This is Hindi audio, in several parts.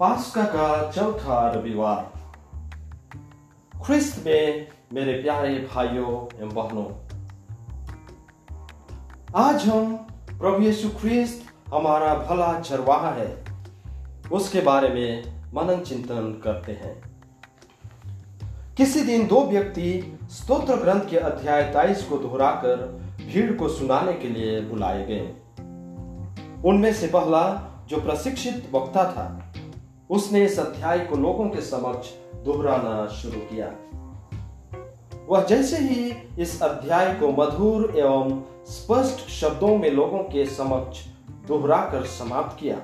पास्का का चौथा रविवार। ख्रिस्त में मेरे प्यारे भाइयों एवं बहनों, आज हम प्रभु यीशु ख्रिस्त हमारा भला चरवाहा है, उसके बारे में मनन चिंतन करते हैं। किसी दिन दो व्यक्ति स्तोत्र ग्रंथ के अध्याय तेईस को दोहराकर भीड़ को सुनाने के लिए बुलाए गए। उनमें से पहला, जो प्रशिक्षित वक्ता था उसने इस अध्याय को लोगों के समक्ष दोहराना शुरू किया। वह जैसे ही इस अध्याय को मधुर एवं स्पष्ट शब्दों में लोगों के समक्ष दोहराकर समाप्त किया,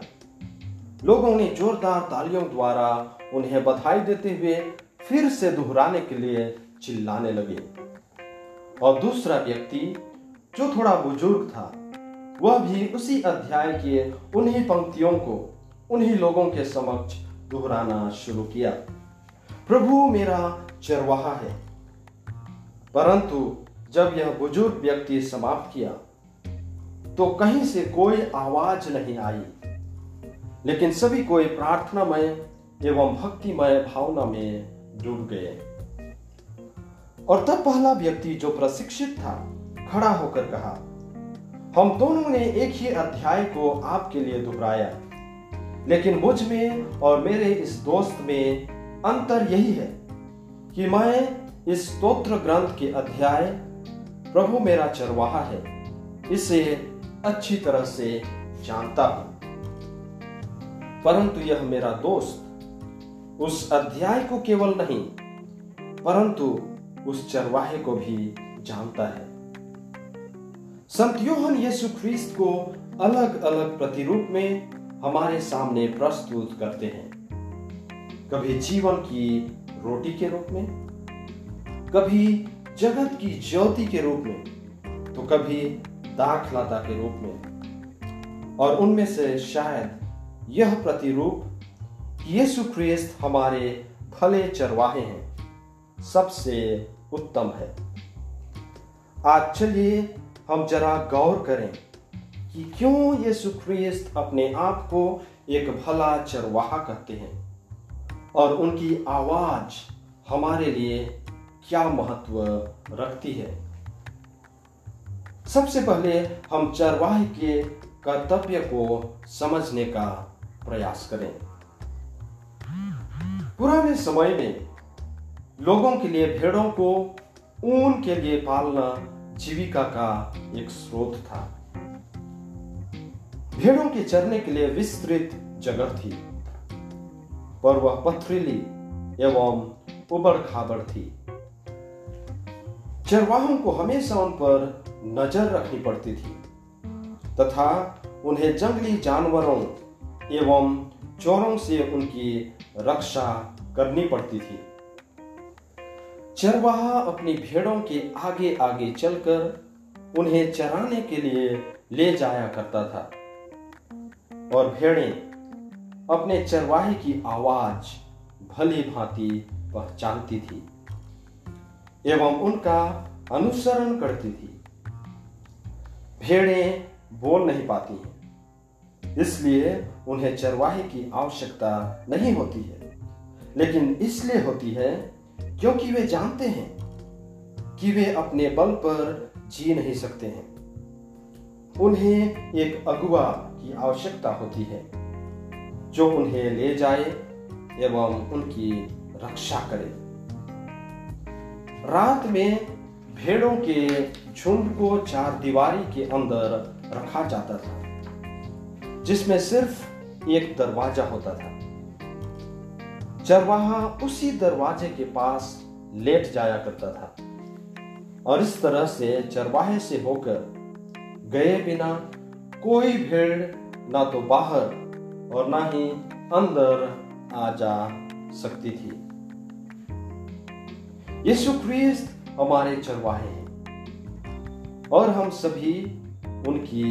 लोगों ने जोरदार तालियों द्वारा उन्हें बधाई देते हुए फिर से दोहराने के लिए चिल्लाने लगे। और दूसरा व्यक्ति, जो थोड़ा बुज़ुर्ग था, वह भी उसी अध्याय के उन्हीं पंक्तियों को उन्हीं लोगों के समक्ष दोहराना शुरू किया। प्रभु मेरा चरवाहा है। परंतु जब यह बुज़ुर्ग व्यक्ति समाप्त किया तो कहीं से कोई आवाज़ नहीं आई। लेकिन सभी कोई प्रार्थनामय एवं भक्तिमय भावना में डूब गए। और तब पहला व्यक्ति जो प्रशिक्षित था, खड़ा होकर कहा, हम दोनों ने एक ही अध्याय को आपके लिए दोहराया। लेकिन मुझमें और मेरे इस दोस्त में अंतर यही है कि मैं इस स्तोत्र ग्रंथ के अध्याय प्रभु मेरा चरवाहा है, इसे अच्छी तरह से जानता हूँ। परंतु यह मेरा दोस्त उस अध्याय को केवल नहीं, परंतु उस चरवाहे को भी जानता है। संत योहन यीशु ख्रीस्त को अलग अलग प्रतिरूप में हमारे सामने प्रस्तुत करते हैं। कभी जीवन की रोटी के रूप में, कभी जगत की ज्योति के रूप में तो कभी दाखलाता के रूप में। और उनमें से शायद यह प्रतिरूप यीशु ख्रीस्त हमारे भले चरवाहे हैं, सबसे उत्तम है। आज चलिए हम जरा गौर करें। कि क्यों यीशु ख्रीस्त अपने आप को एक भला चरवाहा कहते हैं? और उनकी आवाज़ हमारे लिए क्या महत्व रखती है? सबसे पहले हम चरवाहे के कर्तव्य को समझने का प्रयास करें। पुराने समय में लोगों के लिए भेड़ों को ऊन के लिए पालना जीविका का एक स्रोत था। भेड़ों के चरने के लिए विस्तृत जगह थी, पर वह पथरीली एवं उबड़ खाबड़ थी। चरवाहों को हमेशा उन पर नज़र रखनी पड़ती थी, तथा उन्हें जंगली जानवरों एवं चोरों से उनकी रक्षा करनी पड़ती थी। चरवाहा अपनी भेड़ों के आगे आगे चलकर उन्हें चराने के लिए ले जाया करता था। और भेड़ें अपने चरवाहे की आवाज़ भली भांति पहचानती थी एवं उनका अनुसरण करती थी। भेड़ें बोल नहीं पाती हैं, इसलिए उन्हें चरवाहे की आवश्यकता नहीं होती है। लेकिन इसलिए होती है क्योंकि वे जानते हैं कि वे अपने बल पर जी नहीं सकते हैं। उन्हें एक अगुआ की आवश्यकता होती है, जो उन्हें ले जाए एवं उनकी रक्षा करे। रात में भेड़ों के झुंड को चार दीवारी के अंदर रखा जाता था, जिसमें सिर्फ़ एक दरवाज़ा होता था। चरवाहा उसी दरवाजे के पास लेट जाया करता था और इस तरह से चरवाहे से होकर गए बिना कोई भेड़ ना तो बाहर और ना ही अंदर आ जा सकती थी। यीशु ख्रीस्त हमारे चरवाहे हैं और हम सभी उनकी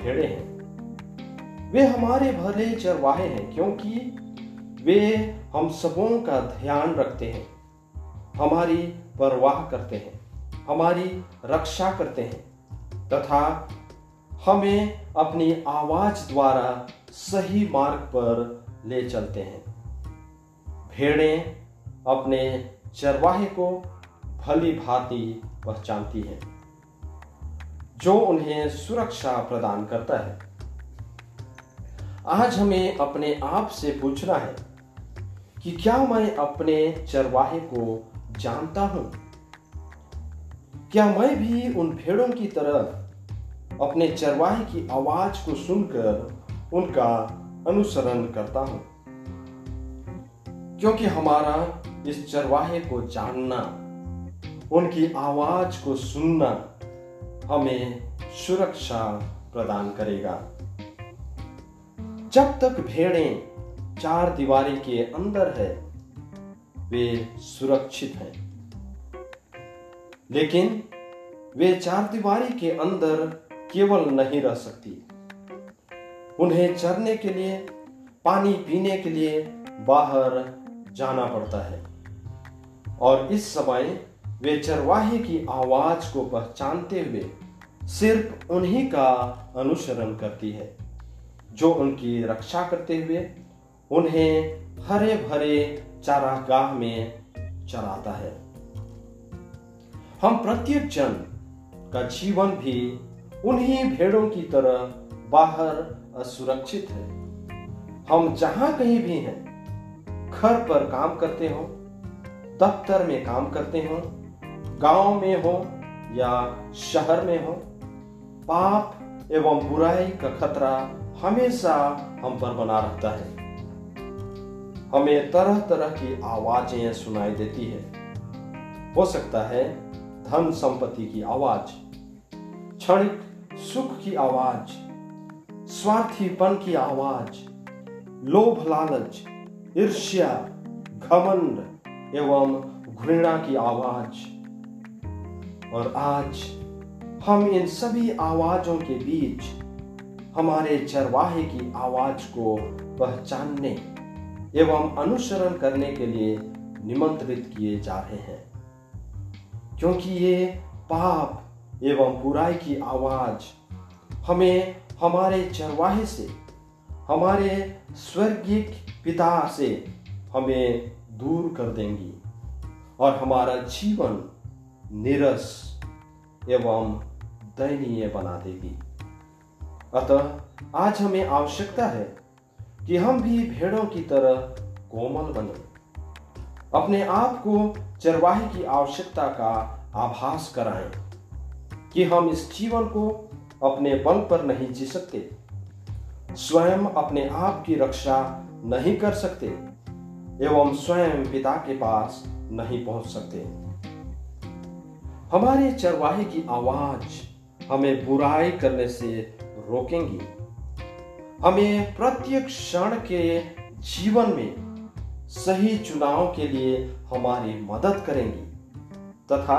भेड़े हैं। वे हमारे भले चरवाहे हैं क्योंकि वे हम सबों का ध्यान रखते हैं, हमारी परवाह करते हैं, हमारी रक्षा करते हैं तथा हमें अपनी आवाज़ द्वारा सही मार्ग पर ले चलते हैं। भेड़ें अपने चरवाहे को भली भांति पहचानती हैं, जो उन्हें सुरक्षा प्रदान करता है। आज हमें अपने आप से पूछना है कि क्या मैं अपने चरवाहे को जानता हूँ? क्या मैं भी उन भेड़ों की तरह अपने चरवाहे की आवाज़ को सुनकर उनका अनुसरण करता हूँ। क्योंकि हमारा इस चरवाहे को जानना, उनकी आवाज़ को सुनना हमें सुरक्षा प्रदान करेगा। जब तक भेड़ें चार दीवारी के अंदर है, वे सुरक्षित हैं। लेकिन वे चार दीवारी के अंदर केवल नहीं रह सकती। उन्हें चरने के लिए, पानी पीने के लिए बाहर जाना पड़ता है। और इस समय वे चरवाहे की आवाज़ को पहचानते हुए सिर्फ़ उन्हीं का अनुसरण करती है, जो उनकी रक्षा करते हुए उन्हें हरे भरे चारागाह में चराता है। हम प्रत्येक जन का जीवन भी उन्हीं भेड़ों की तरह बाहर असुरक्षित है। हम जहाँ कहीं भी हैं, घर पर काम करते हो, दफ्तर में काम करते हो, गाँव में हो या शहर में हो, पाप एवं बुराई का खतरा हमेशा हम पर बना रहता है। हमें तरह तरह की आवाज़ें सुनाई देती है। हो सकता है धन संपत्ति की आवाज़, क्षणिक सुख की आवाज़, स्वार्थीपन की आवाज़, लोभ लालच, ईर्ष्या, घमंड एवं घृणा की आवाज़। और आज हम इन सभी आवाजों के बीच हमारे चरवाहे की आवाज़ को पहचानने एवं अनुसरण करने के लिए निमंत्रित किए जा रहे हैं। क्योंकि ये पाप एवं बुराई की आवाज़। हमें हमारे चरवाहे से, हमारे स्वर्गीय पिता से हमें दूर कर देंगी और हमारा जीवन निरस एवं दयनीय बना देगी। अतः आज हमें आवश्यकता है कि हम भी भेड़ों की तरह कोमल बने। अपने आप को चरवाहे की आवश्यकता का आभास कराएँ। कि हम इस जीवन को अपने बल पर नहीं जी सकते, स्वयं अपने आप की रक्षा नहीं कर सकते, एवं स्वयं पिता के पास नहीं पहुँच सकते। हमारे चरवाहे की आवाज़ हमें बुराई करने से रोकेंगी। हमें प्रत्येक क्षण के जीवन में सही चुनाव के लिए हमारी मदद करेंगी, तथा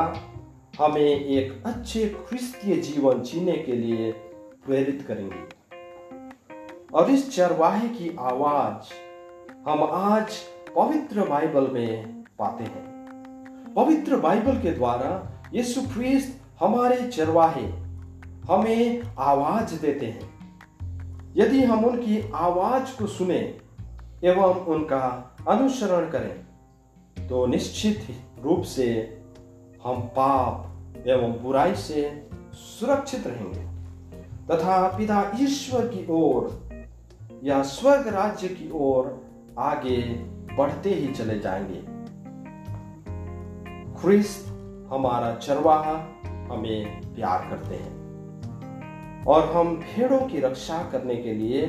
हमें एक अच्छे ख्रिस्तीय जीवन जीने के लिए प्रेरित करेंगे। और इस चरवाहे की आवाज़ हम आज पवित्र बाइबल में पाते हैं। पवित्र बाइबल के द्वारा यीशु ख्रिस्त हमारे चरवाहे हमें आवाज़ देते हैं। यदि हम उनकी आवाज़ को सुने एवं उनका अनुसरण करें तो निश्चित रूप से हम पाप एवं बुराई से सुरक्षित रहेंगे। तथा पिता ईश्वर की ओर या स्वर्ग राज्य की ओर आगे बढ़ते ही चले जाएँगे। ख्रिस्त हमारा चरवाहा हमें प्यार करते हैं और हम भेड़ों की रक्षा करने के लिए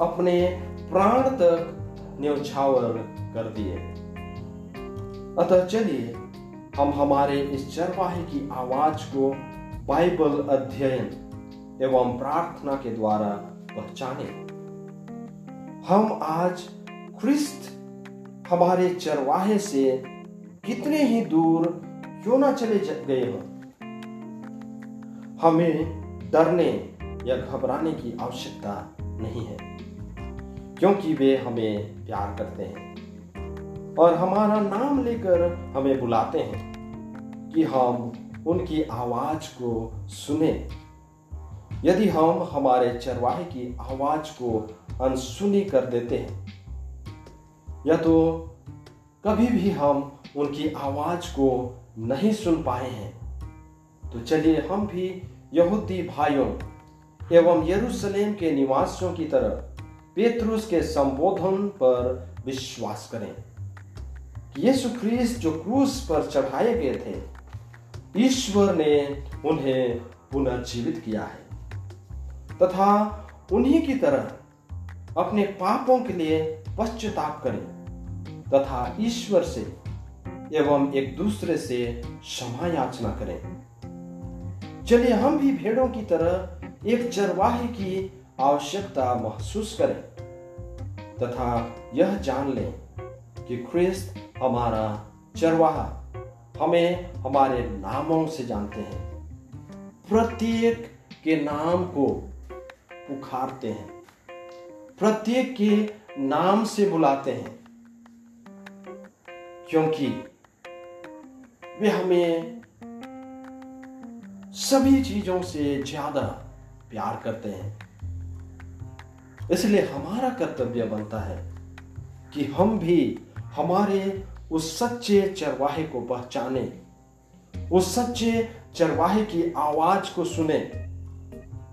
अपने प्राण तक न्यौछावर कर दिए। अतः चलिए हम हमारे इस चरवाहे की आवाज़ को बाइबल अध्ययन एवं प्रार्थना के द्वारा पहचाने। हम आज ख्रिस्त हमारे चरवाहे से कितने ही दूर क्यों ना चले गए हो। हमें डरने या घबराने की आवश्यकता नहीं है, क्योंकि वे हमें प्यार करते हैं। और हमारा नाम लेकर हमें बुलाते हैं कि हम उनकी आवाज़ को सुने। यदि हम हमारे चरवाहे की आवाज़ को अनसुनी कर देते हैं, या तो कभी भी हम उनकी आवाज़ को नहीं सुन पाए हैं तो चलिए हम भी यहूदी भाइयों एवं यरूशलेम के निवासियों की तरह पेतरुस के संबोधन पर विश्वास करें। यीशु ख्रीस्त जो क्रूस पर चढ़ाए गए थे, ईश्वर ने उन्हें पुनर्जीवित किया है तथा उन्हीं की तरह अपने पापों के लिए पश्चाताप करें तथा ईश्वर से एवं एक दूसरे से क्षमा याचना करें। चलिए हम भी भेड़ों की तरह एक चरवाहे की आवश्यकता महसूस करें तथा यह जान लें कि ख्रिस्त हमारा चरवाहा। हमें हमारे नामों से जानते हैं। प्रत्येक के नाम को पुकारते हैं। प्रत्येक के नाम से बुलाते हैं। क्योंकि वे हमें सभी चीज़ों से ज़्यादा प्यार करते हैं। इसलिए हमारा कर्तव्य बनता है कि हम भी हमारे उस सच्चे चरवाहे को पहचाने, उस सच्चे चरवाहे की आवाज़ को सुने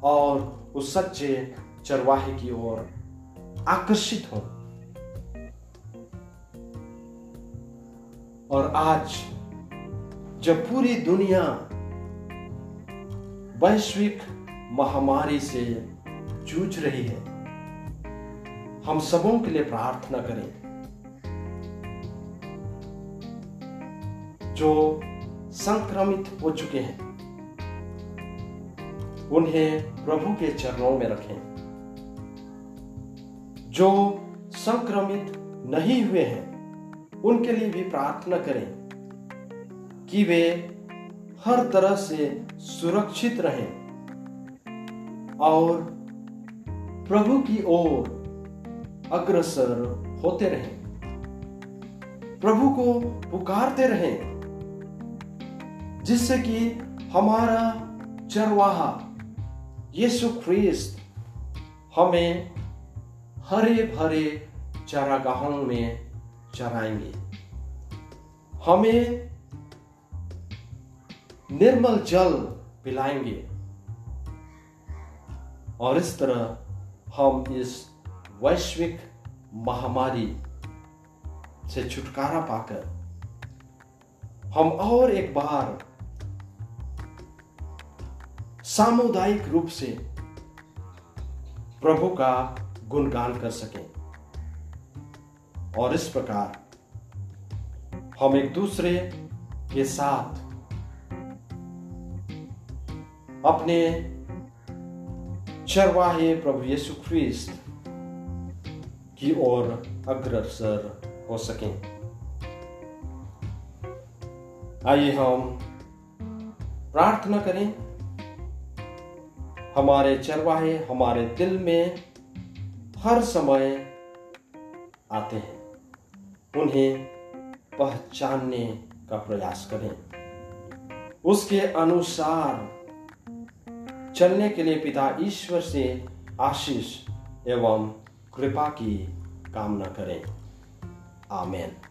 और उस सच्चे चरवाहे की ओर आकर्षित हो। और आज जब पूरी दुनिया वैश्विक महामारी से जूझ रही है, हम सबों के लिए प्रार्थना करें। जो संक्रमित हो चुके हैं, उन्हें प्रभु के चरणों में रखें। जो संक्रमित नहीं हुए हैं, उनके लिए भी प्रार्थना करें कि वे हर तरह से सुरक्षित रहें और प्रभु की ओर अग्रसर होते रहें। प्रभु को पुकारते रहें। जिससे कि हमारा चरवाहा, यीशु ख्रिस्त, हमें हरे भरे चारागाहों में चराएँगे। हमें निर्मल जल पिलाएँगे। और इस तरह हम इस वैश्विक महामारी से छुटकारा पाकर हम और एक बार सामुदायिक रूप से प्रभु का गुणगान कर सकें। और इस प्रकार हम एक दूसरे के साथ अपने चरवाहे प्रभु यीशु ख्रिस्त की ओर अग्रसर हो सकें। आइए हम प्रार्थना करें। हमारे चरवाहे हमारे दिल में हर समय आते हैं। उन्हें पहचानने का प्रयास करें। उसके अनुसार चलने के लिए पिता ईश्वर से आशीष एवं कृपा की कामना करें। आमेन।